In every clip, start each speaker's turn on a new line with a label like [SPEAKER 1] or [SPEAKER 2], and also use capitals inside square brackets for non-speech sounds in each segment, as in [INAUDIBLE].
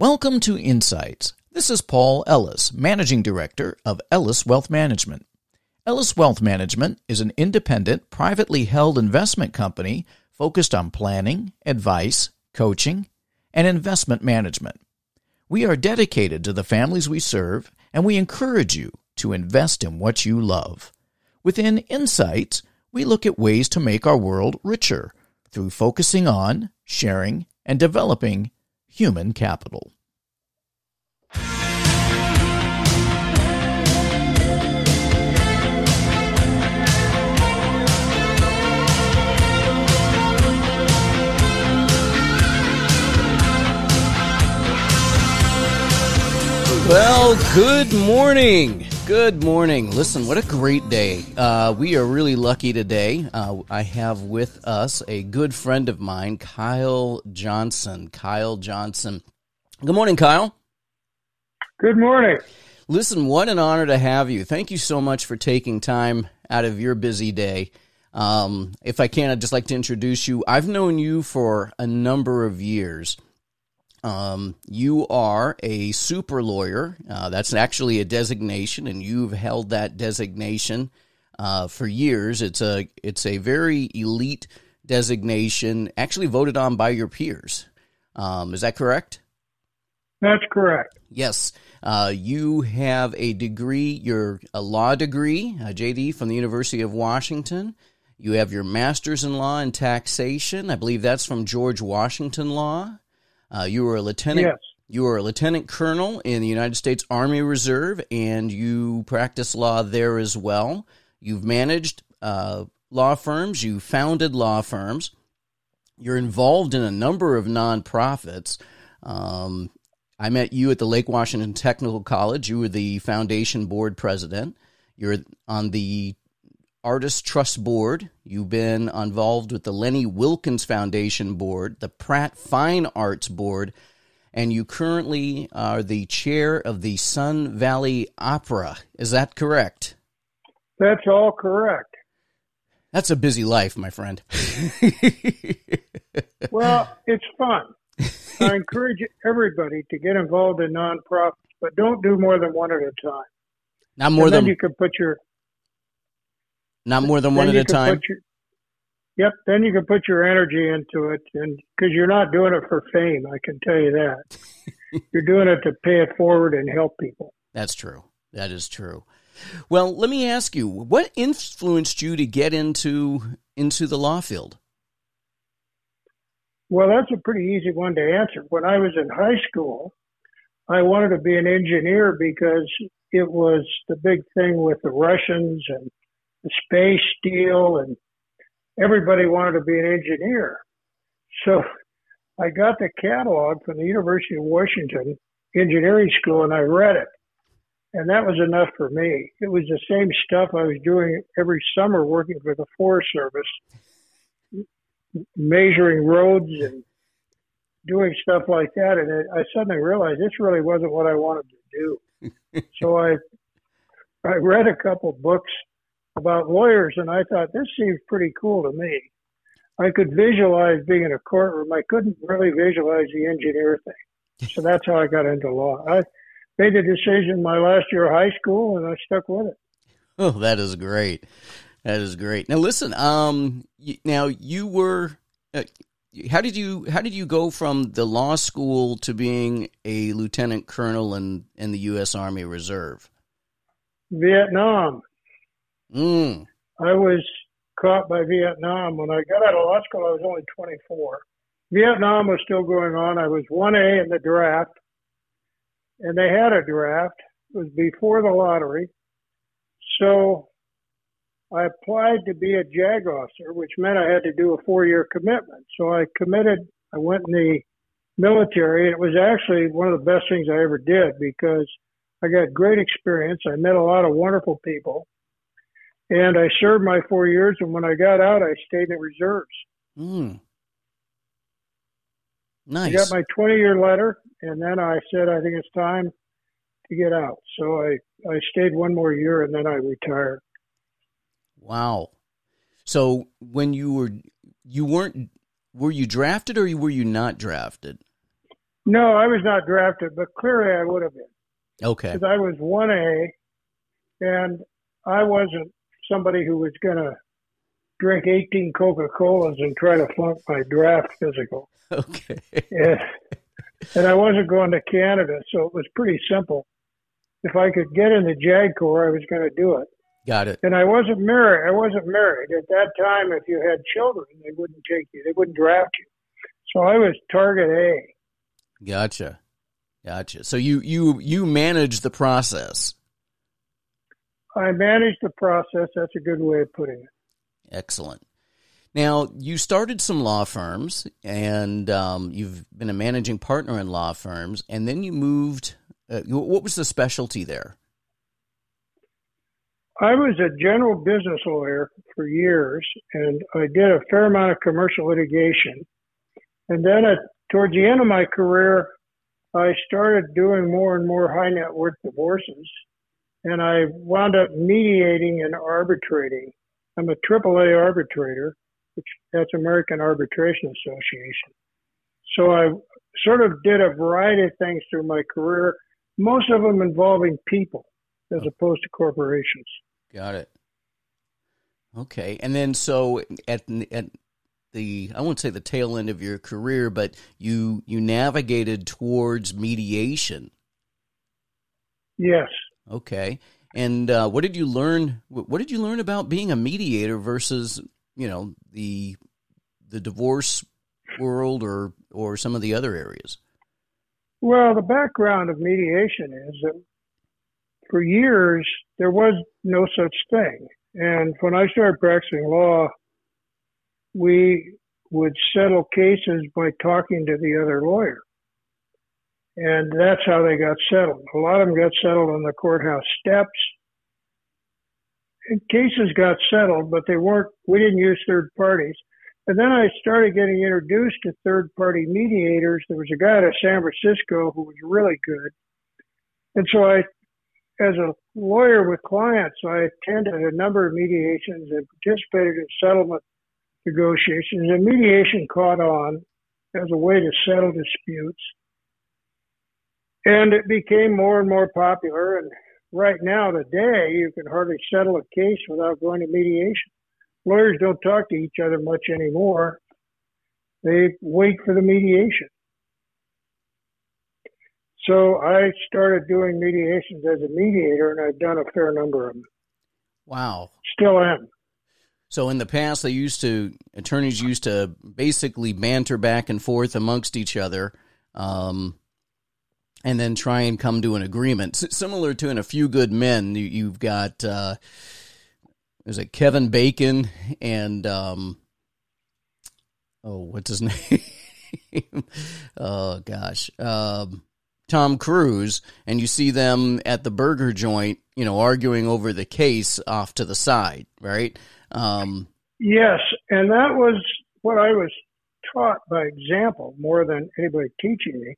[SPEAKER 1] Welcome to Insights. This is Paul Ellis, Managing Director of Ellis Wealth Management. Ellis Wealth Management is an independent, privately held investment company focused on planning, advice, coaching, and investment management. We are dedicated to the families we serve, and we encourage you to invest in what you love. Within Insights, we look at ways to make our world richer through focusing on, sharing, and developing human capital. Well, good morning. Good morning. Listen, what a great day. Uh, we are really lucky today. Uh, I have with us a good friend of mine, Kyle Johnson. Kyle Johnson. Good morning, Kyle.
[SPEAKER 2] Good morning.
[SPEAKER 1] Listen, what an honor to have you. Thank you so much for taking time out of your busy day. Um, if I can, I'd just like to introduce you. I've known you for a number of years. Um, you are a super lawyer. Uh, that's actually a designation, and you've held that designation uh, for years. It's a it's a very elite designation, actually voted on by your peers. Um, is that correct?
[SPEAKER 2] That's correct.
[SPEAKER 1] Yes. Uh, you have a degree, you're a law degree, a JD from the University of Washington. You have your master's in law and taxation. I believe that's from George Washington Law. Uh, you were a lieutenant.
[SPEAKER 2] Yes.
[SPEAKER 1] You were a lieutenant colonel in the United States Army Reserve, and you practice law there as well. You've managed uh, law firms. You founded law firms. You're involved in a number of nonprofits. Um, I met you at the Lake Washington Technical College. You were the foundation board president. You're on the Artist Trust Board. You've been involved with the Lenny Wilkens Foundation Board, the Pratt Fine Arts Board, and you currently are the chair of the Sun Valley Opera. Is that correct?
[SPEAKER 2] That's all correct.
[SPEAKER 1] That's a busy life, my friend. [LAUGHS]
[SPEAKER 2] well, it's fun. I encourage everybody to get involved in nonprofits, but don't do more than one at a time.
[SPEAKER 1] Not more
[SPEAKER 2] and
[SPEAKER 1] than
[SPEAKER 2] you can put your
[SPEAKER 1] not more than one at a time.
[SPEAKER 2] your- yep. Then you can put your energy into it, and because you're not doing it for fame, I can tell you that. [LAUGHS] you're doing it to pay it forward and help people.
[SPEAKER 1] That's true. That is true. Well, let me ask you, what influenced you to get into into the law field?
[SPEAKER 2] Well, that's a pretty easy one to answer. When I was in high school, I wanted to be an engineer because it was the big thing with the Russians and the space deal, and everybody wanted to be an engineer. So I got the catalog from the University of Washington Engineering School and I read it. And that was enough for me. It was the same stuff I was doing every summer working for the Forest Service, measuring roads and doing stuff like that. And it, I suddenly realized this really wasn't what I wanted to do. [LAUGHS] so I, I read a couple books about lawyers and I thought this seems pretty cool to me. I could visualize being in a courtroom. I couldn't really visualize the engineer thing. So that's how I got into law. I made the decision my last year of high school and I stuck with it.
[SPEAKER 1] Oh, that is great. That is great. Now, listen. Um, now you were. Uh, how did you How did you go from the law school to being a lieutenant colonel in in the U.S. Army Reserve?
[SPEAKER 2] Vietnam.
[SPEAKER 1] Mm.
[SPEAKER 2] I was caught by Vietnam. When I got out of law school, I was only 24. Vietnam was still going on. I was 1A in the draft, and they had a draft. It was before the lottery. So I applied to be a JAG officer, which meant I had to do a four year commitment. So I committed, I went in the military, and it was actually one of the best things I ever did because I got great experience. I met a lot of wonderful people. And I served my four years, and when I got out, I stayed in reserves.
[SPEAKER 1] Mm.
[SPEAKER 2] I got my 20 year letter, and then I said, I think it's time to get out. So I, I stayed one more year, and then I retired.
[SPEAKER 1] Wow. So when you were you weren't were you drafted or were you not drafted?
[SPEAKER 2] No, I was not drafted, but clearly I would have been.
[SPEAKER 1] Okay.
[SPEAKER 2] Because I was 1A, and I wasn't somebody who was going to drink 18 Coca Colas and try to flunk my draft physical. [LAUGHS]
[SPEAKER 1] Okay.
[SPEAKER 2] and, and I wasn't going to Canada, so it was pretty simple. If I could get in the JAG Corps, I was going to do it.
[SPEAKER 1] Got it.
[SPEAKER 2] And I wasn't married. I wasn't married at that time. If you had children, they wouldn't take you. They wouldn't draft you. So I was target A.
[SPEAKER 1] Gotcha. Gotcha. So you you you manage the process.
[SPEAKER 2] I manage the process. That's a good way of putting it.
[SPEAKER 1] Excellent. Now you started some law firms, and um, you've been a managing partner in law firms, and then you moved. Uh, what was the specialty there?
[SPEAKER 2] I was a general business lawyer for years, and I did a fair amount of commercial litigation. And then at, towards the end of my career, I started doing more and more high net worth divorces, and I wound up mediating and arbitrating. I'm a AAA arbitrator, which that's American Arbitration Association. So I sort of did a variety of things through my career, most of them involving people as oh. opposed to corporations.
[SPEAKER 1] Got it. Okay, and then so at at the I won't say the tail end of your career, but you you navigated towards mediation.
[SPEAKER 2] Yes.
[SPEAKER 1] Okay, and uh, what did you learn? What did you learn about being a mediator versus you know the the divorce world or or some of the other areas?
[SPEAKER 2] Well, the background of mediation is that for years there was no such thing. And when I started practicing law, we would settle cases by talking to the other lawyer. And that's how they got settled. A lot of them got settled on the courthouse steps. And cases got settled, but they weren't, we didn't use third parties. And then I started getting introduced to third party mediators. There was a guy out of San Francisco who was really good. And so I as a lawyer with clients, I attended a number of mediations and participated in settlement negotiations. And mediation caught on as a way to settle disputes. And it became more and more popular. And right now, today, you can hardly settle a case without going to mediation. Lawyers don't talk to each other much anymore. They wait for the mediation. So I started doing mediations as a mediator, and I've done a fair number of them.
[SPEAKER 1] Wow.
[SPEAKER 2] Still am.
[SPEAKER 1] So in the past, they used to attorneys used to basically banter back and forth amongst each other, um, and then try and come to an agreement. S- similar to in A Few Good Men, you, have got uh, is it Kevin Bacon and um, oh, what's his [LAUGHS] name? oh gosh. Um, Tom Cruise and you see them at the burger joint, you know, arguing over the case off to the side, right? Um,
[SPEAKER 2] yes, and that was what I was taught by example more than anybody teaching me.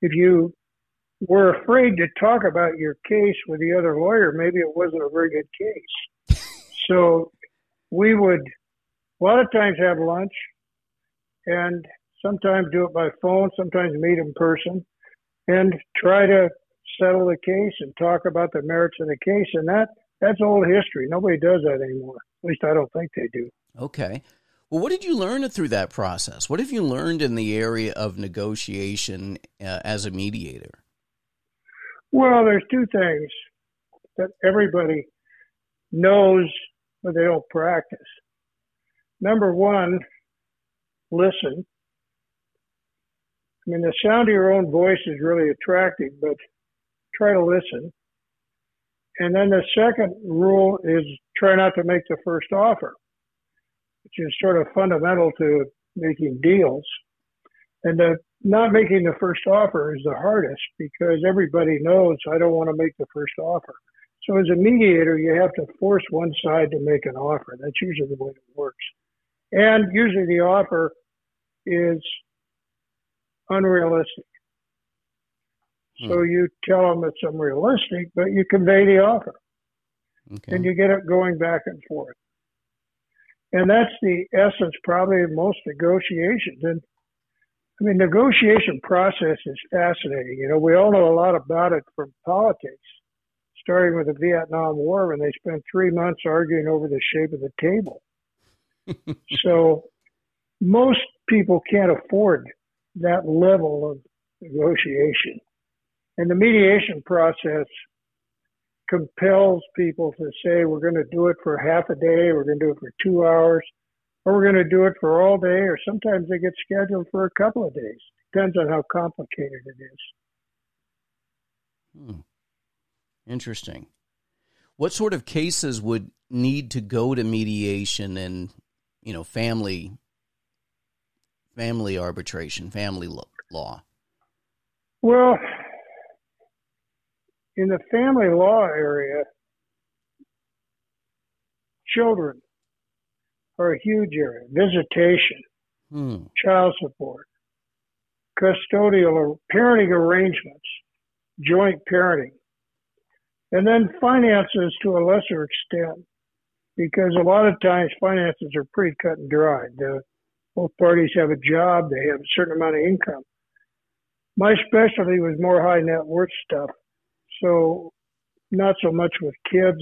[SPEAKER 2] If you were afraid to talk about your case with the other lawyer, maybe it wasn't a very good case. [LAUGHS] so we would a lot of times have lunch and sometimes do it by phone, sometimes meet in person and try to settle the case and talk about the merits of the case. And that that's old history. Nobody does that anymore. At least I don't think they do.
[SPEAKER 1] Okay. Well, what did you learn through that process? What have you learned in the area of negotiation uh, as a mediator?
[SPEAKER 2] Well, there's two things that everybody knows, but they don't practice. Number one, listen. I mean, the sound of your own voice is really attractive, but try to listen. And then the second rule is try not to make the first offer, which is sort of fundamental to making deals. And the, not making the first offer is the hardest because everybody knows I don't want to make the first offer. So as a mediator, you have to force one side to make an offer. That's usually the way it works. And usually the offer is unrealistic. Hmm. So you tell them it's unrealistic, but you convey the offer. Okay. And you get it going back and forth. And that's the essence, probably, of most negotiations. And I mean, negotiation process is fascinating. You know, we all know a lot about it from politics, starting with the Vietnam War when they spent three months arguing over the shape of the table. [LAUGHS] so most people can't afford that level of negotiation. And the mediation process compels people to say, we're going to do it for half a day, we're going to do it for two hours, or we're going to do it for all day, or sometimes they get scheduled for a couple of days. Depends on how complicated it is.
[SPEAKER 1] Hmm. Interesting. What sort of cases would need to go to mediation and, you know, family family arbitration, family law?
[SPEAKER 2] Well, in the family law area, children are a huge area. Visitation, hmm. child support, custodial or parenting arrangements, joint parenting, and then finances to a lesser extent, because a lot of times finances are pretty cut and dried. The, both parties have a job, they have a certain amount of income. My specialty was more high net worth stuff, so not so much with kids,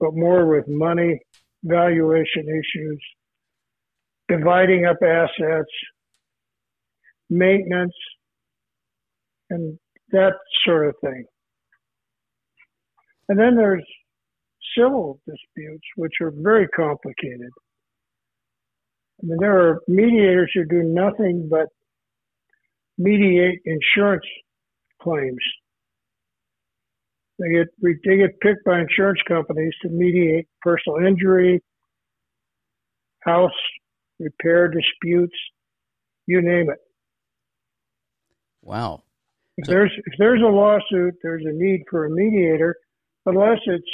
[SPEAKER 2] but more with money, valuation issues, dividing up assets, maintenance, and that sort of thing. And then there's civil disputes, which are very complicated. I mean, there are mediators who do nothing but mediate insurance claims. They get they get picked by insurance companies to mediate personal injury, house repair disputes, you name it.
[SPEAKER 1] Wow.
[SPEAKER 2] If so, there's if there's a lawsuit, there's a need for a mediator, unless it's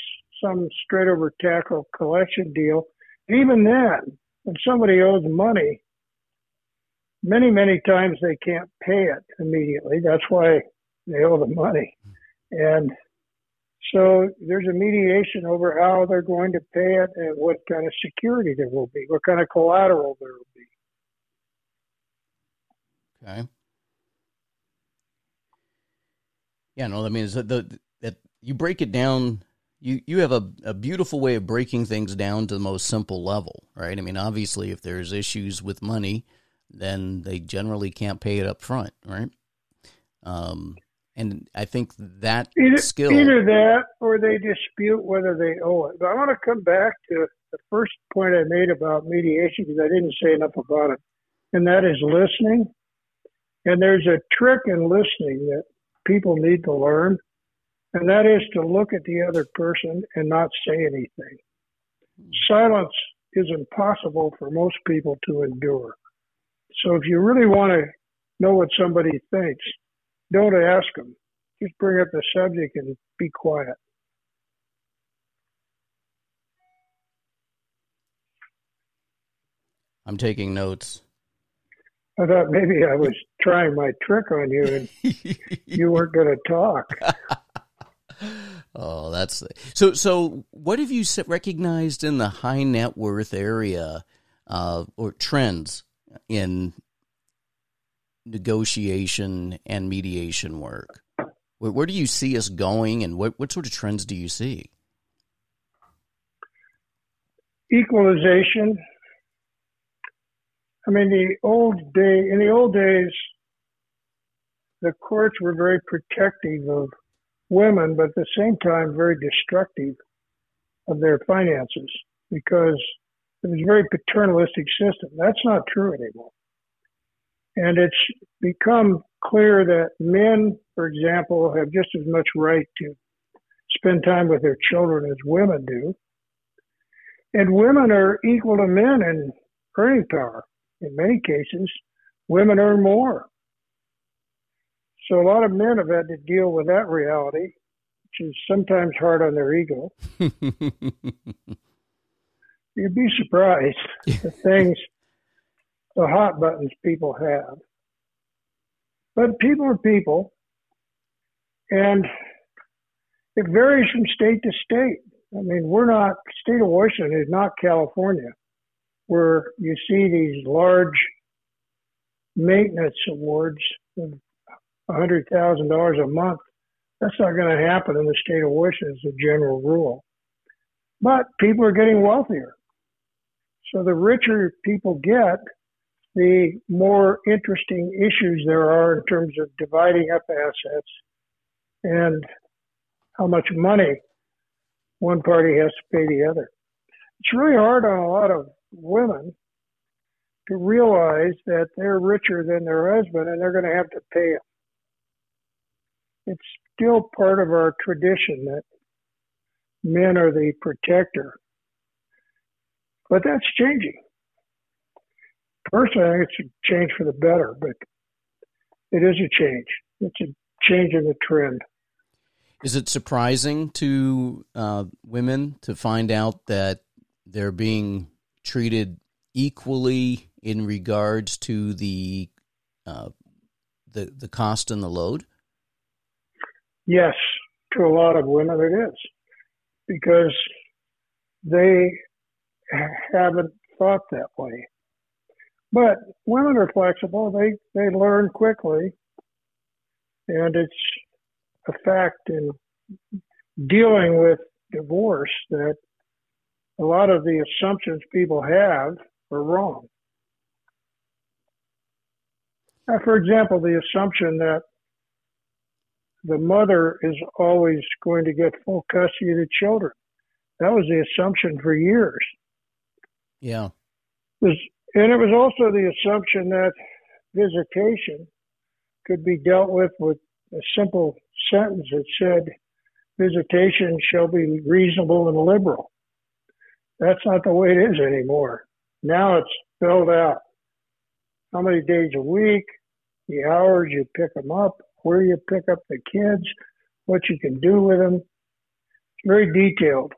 [SPEAKER 2] some straight over tackle collection deal. Even then, when somebody owes money, many many times they can't pay it immediately. That's why they owe the money, and so there's a mediation over how they're going to pay it and what kind of security there will be, what kind of collateral there will be.
[SPEAKER 1] Okay. Yeah, no, I mean, the, the that you break it down. You you have a, a beautiful way of breaking things down to the most simple level, right? I mean, obviously, if there's issues with money, then they generally can't pay it up front, right? Um, and I think that
[SPEAKER 2] either,
[SPEAKER 1] skill
[SPEAKER 2] either that or they dispute whether they owe it. But I want to come back to the first point I made about mediation because I didn't say enough about it, and that is listening. And there's a trick in listening that people need to learn, and that is to look at the other person and not say anything. Silence is impossible for most people to endure. So if you really want to know what somebody thinks, don't ask them. Just bring up the subject and be quiet.
[SPEAKER 1] I'm taking notes.
[SPEAKER 2] I thought maybe I was trying my trick on you and [LAUGHS] you weren't going to talk. [LAUGHS]
[SPEAKER 1] oh, that's so. So, what have you recognized in the high net worth area uh, or trends in negotiation and mediation work? Where, where, do you see us going, and what, what sort of trends do you see?
[SPEAKER 2] Equalization. I mean, the old day in the old days, the courts were very protective of women, but at the same time, very destructive of their finances because it was a very paternalistic system. That's not true anymore. And it's become clear that men, for example, have just as much right to spend time with their children as women do. And women are equal to men in earning power. In many cases, women earn more. So a lot of men have had to deal with that reality, which is sometimes hard on their ego. [LAUGHS] You'd be surprised [LAUGHS] the things the hot buttons people have. But people are people, and it varies from state to state. I mean, we're not, state of Washington is not California, where you see these large maintenance awards of $100,000 a month. That's not going to happen in the state of Washington as a general rule. But people are getting wealthier. So the richer people get, the more interesting issues there are in terms of dividing up assets and how much money one party has to pay the other. It's really hard on a lot of women to realize that they're richer than their husband and they're going to have to pay him. It's still part of our tradition that men are the protector. But that's changing. Personally, I think it's a change for the better, but it is a change. It's a change in the trend.
[SPEAKER 1] Is it surprising to uh, women to find out that they're being treated equally in regards to the uh, the the cost and the load?
[SPEAKER 2] Yes, to a lot of women it is because they haven't thought that way. But women are flexible; they they learn quickly, and it's a fact in dealing with divorce that a lot of the assumptions people have are wrong. Now, for example, the assumption that the mother is always going to get full custody of the children. That was the assumption for years.
[SPEAKER 1] Yeah.
[SPEAKER 2] Was, and it was also the assumption that visitation could be dealt with with a simple sentence that said, visitation shall be reasonable and liberal. That's not the way it is anymore. Now it's spelled out. How many days a week, the hours you pick them up, where you pick up the kids, what you can do with them. It's very detailed.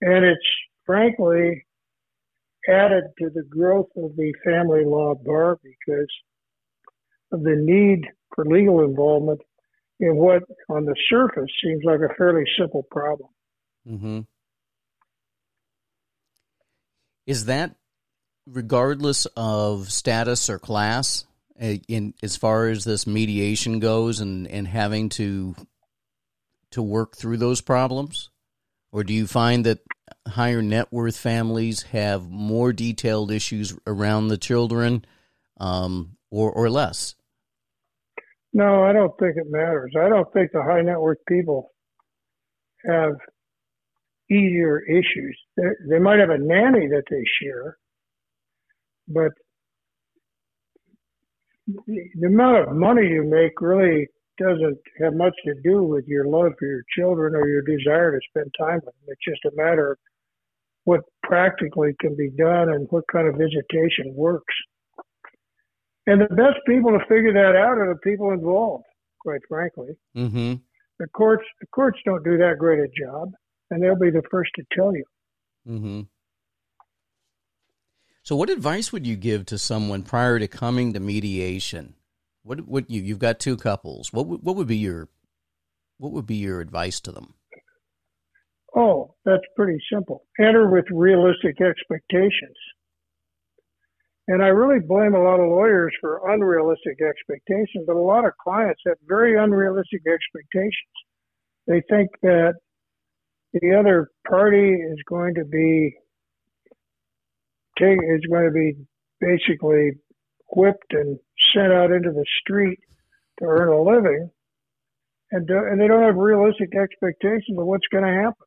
[SPEAKER 2] And it's frankly added to the growth of the family law bar because of the need for legal involvement in what on the surface seems like a fairly simple problem.
[SPEAKER 1] Mm-hmm. Is that regardless of status or class in as far as this mediation goes and, and having to to work through those problems? Or do you find that higher net worth families have more detailed issues around the children um, or, or less?
[SPEAKER 2] No, I don't think it matters. I don't think the high net worth people have easier issues. they they might have a nanny that they share, but the amount of money you make really doesn't have much to do with your love for your children or your desire to spend time with them. It's just a matter of what practically can be done and what kind of visitation works. And the best people to figure that out are the people involved, quite frankly.
[SPEAKER 1] Mm-hmm.
[SPEAKER 2] The courts, the courts don't do that great a job, and they'll be the first to tell you.
[SPEAKER 1] Mm-hmm. So, what advice would you give to someone prior to coming to mediation? What would you? You've got two couples. What would, what would be your what would be your advice to them?
[SPEAKER 2] Oh, that's pretty simple. Enter with realistic expectations. And I really blame a lot of lawyers for unrealistic expectations, but a lot of clients have very unrealistic expectations. They think that the other party is going to be is going to be basically whipped and sent out into the street to earn a living, and do, and they don't have realistic expectations of what's going to happen.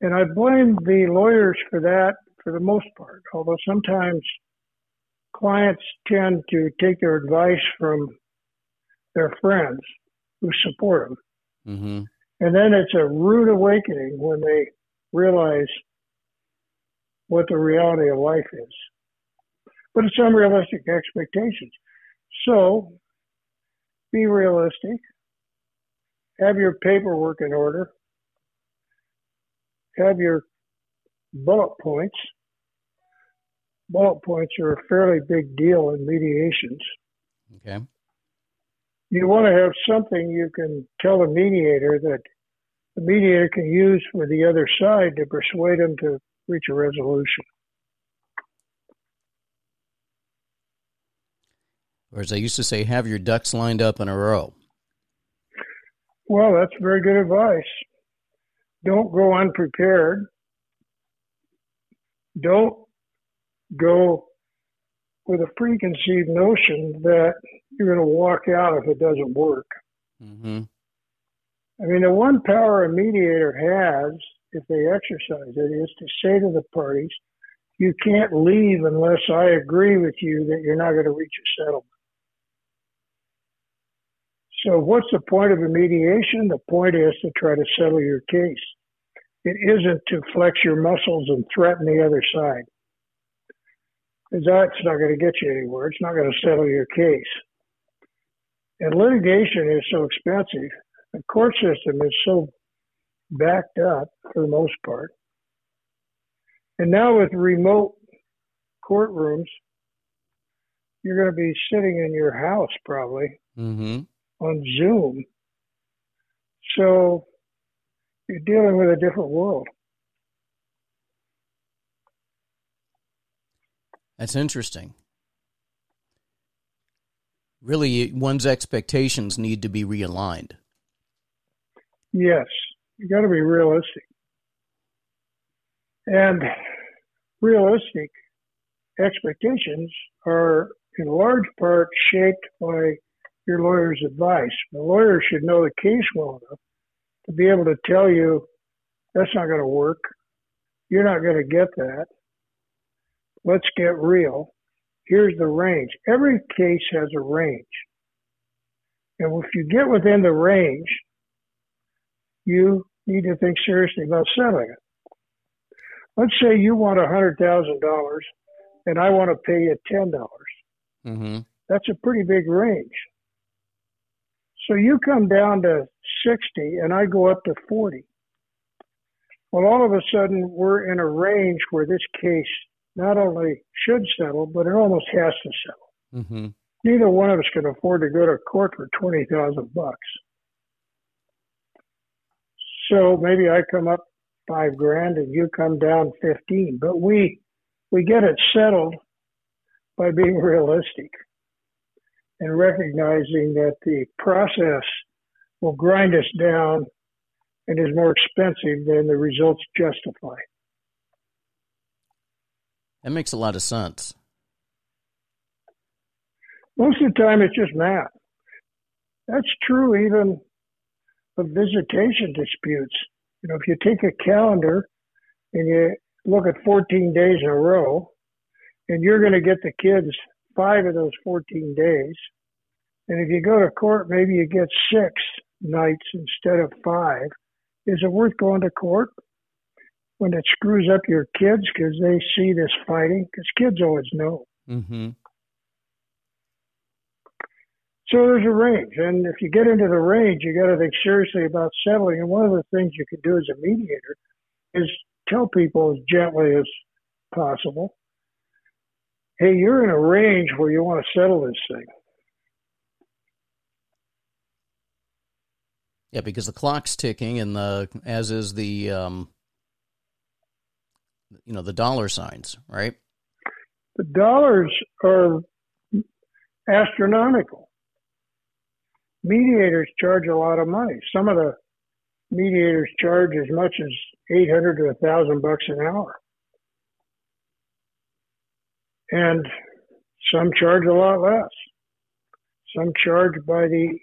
[SPEAKER 2] And I blame the lawyers for that for the most part, although sometimes clients tend to take their advice from their friends who support them.
[SPEAKER 1] Mm-hmm.
[SPEAKER 2] And then it's a rude awakening when they realize what the reality of life is. But it's unrealistic expectations. So be realistic, have your paperwork in order, have your bullet points. Bullet points are a fairly big deal in mediations.
[SPEAKER 1] Okay.
[SPEAKER 2] You want to have something you can tell the mediator that the mediator can use for the other side to persuade them to reach a resolution.
[SPEAKER 1] Or as I used to say, have your ducks lined up in a row.
[SPEAKER 2] Well, that's very good advice. Don't go unprepared. Don't go with a preconceived notion that you're going to walk out if it doesn't work. Mm-hmm. I mean, the one power a mediator has, if they exercise it, is to say to the parties, you can't leave unless I agree with you that you're not going to reach a settlement. So, what's the point of a mediation? The point is to try to settle your case. It isn't to flex your muscles and threaten the other side. Because that's not going to get you anywhere. It's not going to settle your case. And litigation is so expensive. The court system is so backed up for the most part. And now with remote courtrooms, you're going to be sitting in your house probably mm-hmm. On Zoom. So you're dealing with a different world.
[SPEAKER 1] That's interesting. Really, one's expectations need to be realigned.
[SPEAKER 2] Yes, you got to be realistic. And realistic expectations are in large part shaped by your lawyer's advice. The lawyer should know the case well enough to be able to tell you that's not going to work. You're not going to get that. Let's get real. Here's the range. Every case has a range. And if you get within the range, you need to think seriously about settling it. Let's say you want a hundred thousand dollars, and I want to pay you ten dollars. Mm-hmm. That's a pretty big range. So you come down to sixty, and I go up to forty. Well, all of a sudden, we're in a range where this case not only should settle, but it almost has to settle. Mm-hmm. Neither one of us can afford to go to court for twenty thousand bucks. So maybe I come up five grand and you come down 15. But we, we get it settled by being [LAUGHS] realistic and recognizing that the process will grind us down and is more expensive than the results justify.
[SPEAKER 1] That makes a lot of sense.
[SPEAKER 2] Most of the time, it's just math. That's true even of visitation disputes. You know, if you take a calendar and you look at 14 days in a row, and you're going to get the kids five of those 14 days, and if you go to court, maybe you get six nights instead of five. Is it worth going to court when it screws up your kids because they see this fighting? Because kids always know. Mm-hmm. So there's a range, and if you get into the range, you got to think seriously about settling. And one of the things you can do as a mediator is tell people as gently as possible, "Hey, you're in a range where you want to settle this thing."
[SPEAKER 1] Yeah, because the clock's ticking, and the as is the um, you know the dollar signs, right?
[SPEAKER 2] The dollars are astronomical mediators charge a lot of money. Some of the mediators charge as much as 800 to 1000 bucks an hour. And some charge a lot less. Some charge by the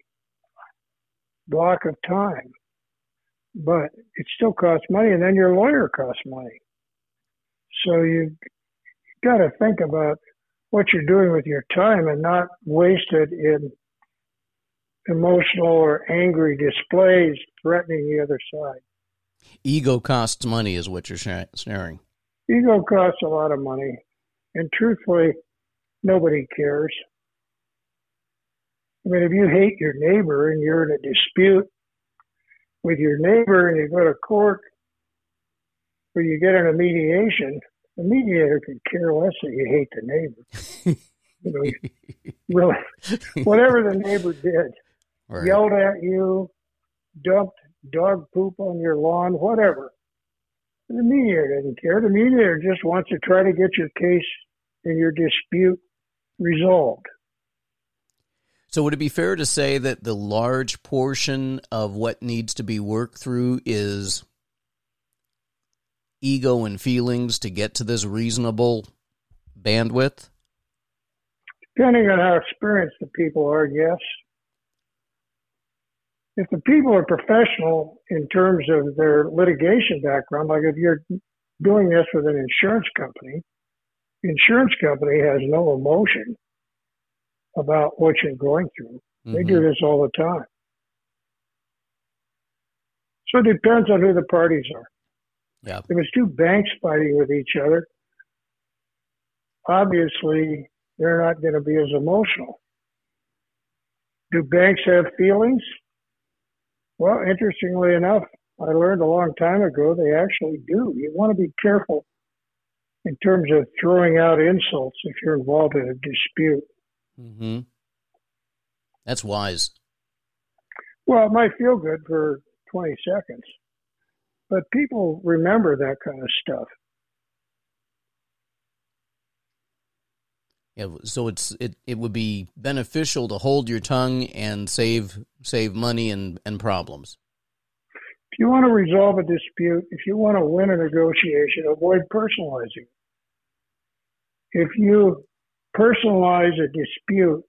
[SPEAKER 2] block of time. But it still costs money, and then your lawyer costs money. So you've got to think about what you're doing with your time and not waste it in emotional or angry displays threatening the other side.
[SPEAKER 1] Ego costs money, is what you're sharing.
[SPEAKER 2] Ego costs a lot of money, and truthfully, nobody cares. I mean, if you hate your neighbor and you're in a dispute with your neighbor and you go to court where you get in a mediation, the mediator could care less that you hate the neighbor. you know, [LAUGHS] really, whatever the neighbor did, right. yelled at you, dumped dog poop on your lawn, whatever. The mediator doesn't care. The mediator just wants to try to get your case and your dispute resolved.
[SPEAKER 1] So, would it be fair to say that the large portion of what needs to be worked through is ego and feelings to get to this reasonable bandwidth?
[SPEAKER 2] Depending on how experienced the people are, yes. If the people are professional in terms of their litigation background, like if you're doing this with an insurance company, the insurance company has no emotion about what you're going through. Mm-hmm. They do mm-hmm. this all the time. So it depends on who the parties are.
[SPEAKER 1] Yeah.
[SPEAKER 2] If it's two banks fighting with each other, obviously they're not going to be as emotional. Do banks have feelings? Well, interestingly enough, I learned a long time ago they actually do. You want to be careful in terms of throwing out insults if you're involved in a dispute.
[SPEAKER 1] Mm-hmm. That's wise.
[SPEAKER 2] Well, it might feel good for 20 seconds, but people remember that kind of stuff.
[SPEAKER 1] Yeah, so it's it, it would be beneficial to hold your tongue and save save money and, and problems.
[SPEAKER 2] If you want to resolve a dispute, if you want to win a negotiation, avoid personalizing. If you personalize a dispute,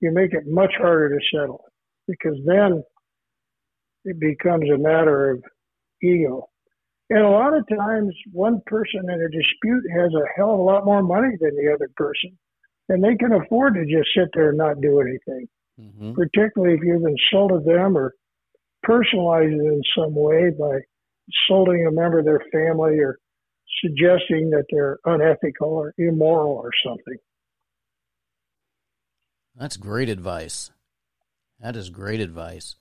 [SPEAKER 2] you make it much harder to settle because then it becomes a matter of ego. And a lot of times, one person in a dispute has a hell of a lot more money than the other person, and they can afford to just sit there and not do anything. Mm-hmm. Particularly if you've insulted them or personalized it in some way by insulting a member of their family or suggesting that they're unethical or immoral or something.
[SPEAKER 1] That's great advice. That is great advice.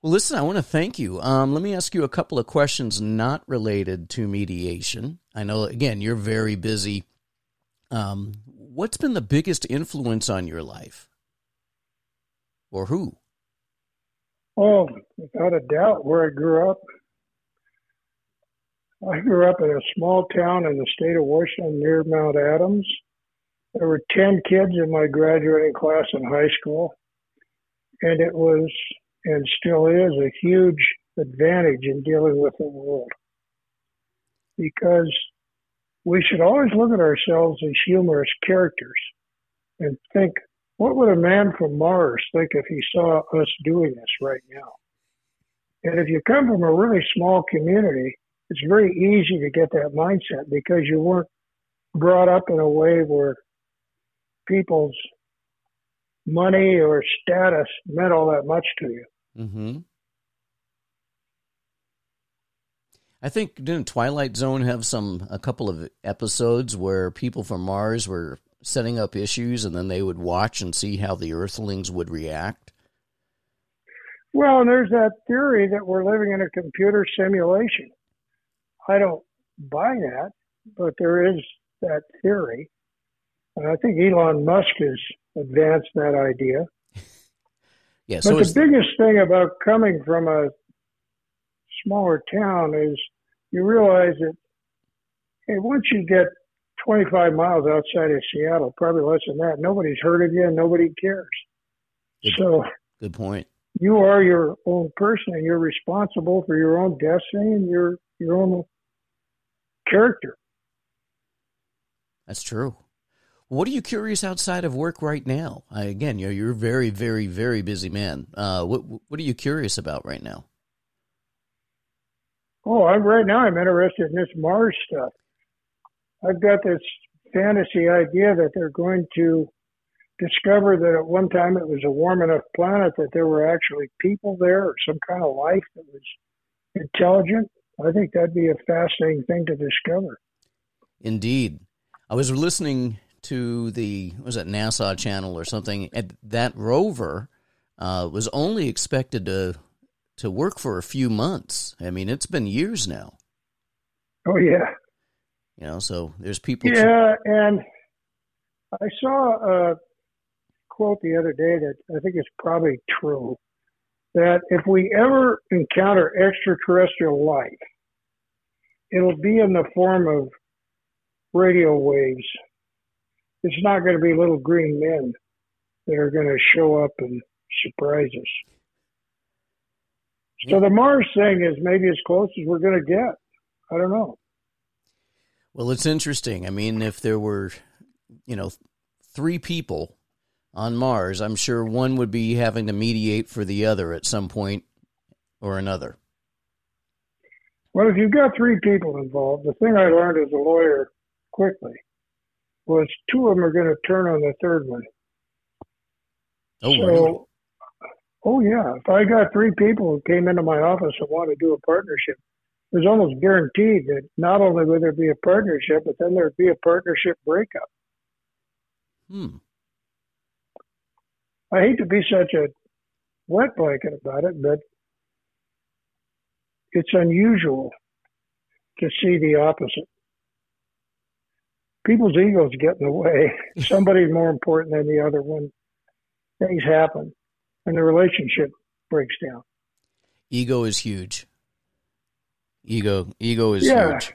[SPEAKER 1] Well, listen, I want to thank you. Um, let me ask you a couple of questions not related to mediation. I know, again, you're very busy. Um, what's been the biggest influence on your life? Or who?
[SPEAKER 2] Oh, without a doubt, where I grew up. I grew up in a small town in the state of Washington near Mount Adams. There were 10 kids in my graduating class in high school, and it was and still is a huge advantage in dealing with the world because we should always look at ourselves as humorous characters and think, what would a man from Mars think if he saw us doing this right now? And if you come from a really small community, it's very easy to get that mindset because you weren't brought up in a way where people's money or status meant all that much to you.
[SPEAKER 1] Mm-hmm. I think didn't Twilight Zone have some a couple of episodes where people from Mars were setting up issues and then they would watch and see how the Earthlings would react?
[SPEAKER 2] Well, and there's that theory that we're living in a computer simulation. I don't buy that, but there is that theory. And I think Elon Musk has advanced that idea. [LAUGHS]
[SPEAKER 1] yeah,
[SPEAKER 2] so but the biggest thing about coming from a smaller town is you realize that hey, once you get 25 miles outside of Seattle, probably less than that, nobody's heard of you and nobody cares.
[SPEAKER 1] Good,
[SPEAKER 2] so,
[SPEAKER 1] good point.
[SPEAKER 2] You are your own person and you're responsible for your own destiny and your your own character.
[SPEAKER 1] That's true. What are you curious outside of work right now? I, again, you're you're a very, very, very busy man. Uh, what what are you curious about right now?
[SPEAKER 2] Oh, I'm right now. I'm interested in this Mars stuff. I've got this fantasy idea that they're going to discover that at one time it was a warm enough planet that there were actually people there or some kind of life that was intelligent. I think that'd be a fascinating thing to discover.
[SPEAKER 1] Indeed. I was listening to the was it NASA channel or something, and that rover uh, was only expected to to work for a few months. I mean, it's been years now.
[SPEAKER 2] Oh yeah.
[SPEAKER 1] You know, so there's people.
[SPEAKER 2] Yeah, and I saw a quote the other day that I think is probably true. That if we ever encounter extraterrestrial life, it'll be in the form of radio waves it's not going to be little green men. that are going to show up and surprise us. So the Mars thing is maybe as close as we're going to get. I don't know.
[SPEAKER 1] Well, it's interesting. I mean, if there were, you know, three people on Mars, I'm sure one would be having to mediate for the other at some point or another.
[SPEAKER 2] Well, if you've got three people involved, the thing I learned as a lawyer quickly was two of them are going to turn on the third one.
[SPEAKER 1] Oh, so, really?
[SPEAKER 2] Oh, yeah. If I got three people who came into my office and wanted to do a partnership, it was almost guaranteed that not only would there be a partnership, but then there'd be a partnership breakup.
[SPEAKER 1] Hmm.
[SPEAKER 2] I hate to be such a wet blanket about it, but it's unusual to see the opposite. People's egos get in the way. [LAUGHS] Somebody's more important than the other when things happen and the relationship breaks down.
[SPEAKER 1] Ego is huge. Ego ego is yeah. huge.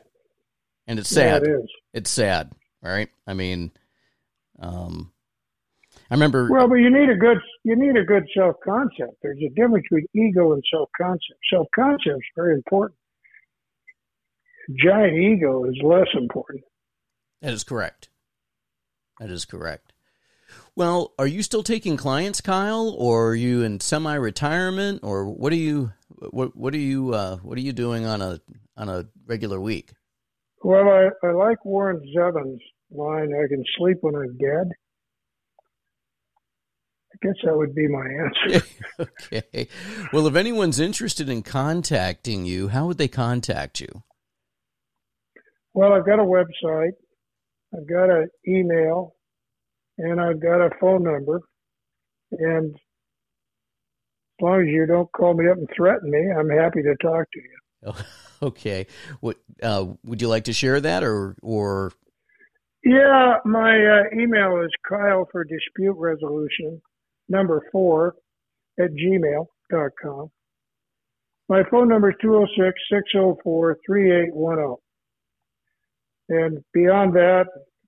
[SPEAKER 1] And it's sad.
[SPEAKER 2] Yeah, it is.
[SPEAKER 1] It's sad, right? I mean, um I remember.
[SPEAKER 2] Well, but you need a good you need a good self concept. There's a difference between ego and self concept. Self concept is very important. Giant ego is less important.
[SPEAKER 1] That is correct. That is correct. Well, are you still taking clients, Kyle, or are you in semi-retirement, or what are you what what are you uh, what are you doing on a on a regular week?
[SPEAKER 2] Well, I, I like Warren Zevon's line. I can sleep when I'm dead. I guess that would be my answer. [LAUGHS]
[SPEAKER 1] okay. Well, if anyone's interested in contacting you, how would they contact you?
[SPEAKER 2] Well, I've got a website, I've got an email, and I've got a phone number. And as long as you don't call me up and threaten me, I'm happy to talk to you.
[SPEAKER 1] Oh, [LAUGHS] okay. What uh, would you like to share that, or or?
[SPEAKER 2] Yeah, my uh, email is Kyle for dispute resolution number four at gmail.com. My phone number is 206 604 3810. And beyond that,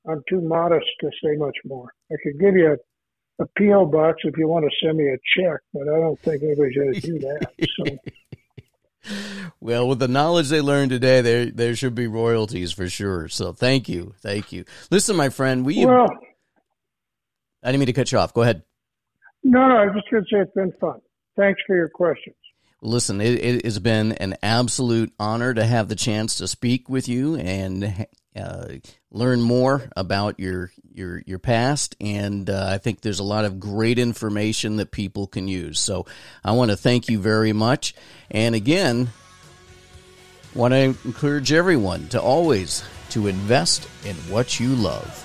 [SPEAKER 2] I'm too modest to say much more. I could give you a, a P.O. box if you want to send me a check, but I don't think anybody's going to do that. So. [LAUGHS]
[SPEAKER 1] well, with the knowledge they learned today, there there should be royalties for sure. So thank you, thank you. Listen, my friend, we.
[SPEAKER 2] Well,
[SPEAKER 1] I didn't mean to cut you off. Go ahead.
[SPEAKER 2] No, no, I was just going to say it's been fun. Thanks for your questions.
[SPEAKER 1] Listen, it, it, has been an absolute honor to have the chance to speak with you and uh, learn more about your your your past. And uh, I think there's a lot of great information that people can use. So I want to thank you very much. And again, want to encourage everyone to always to invest in what you love.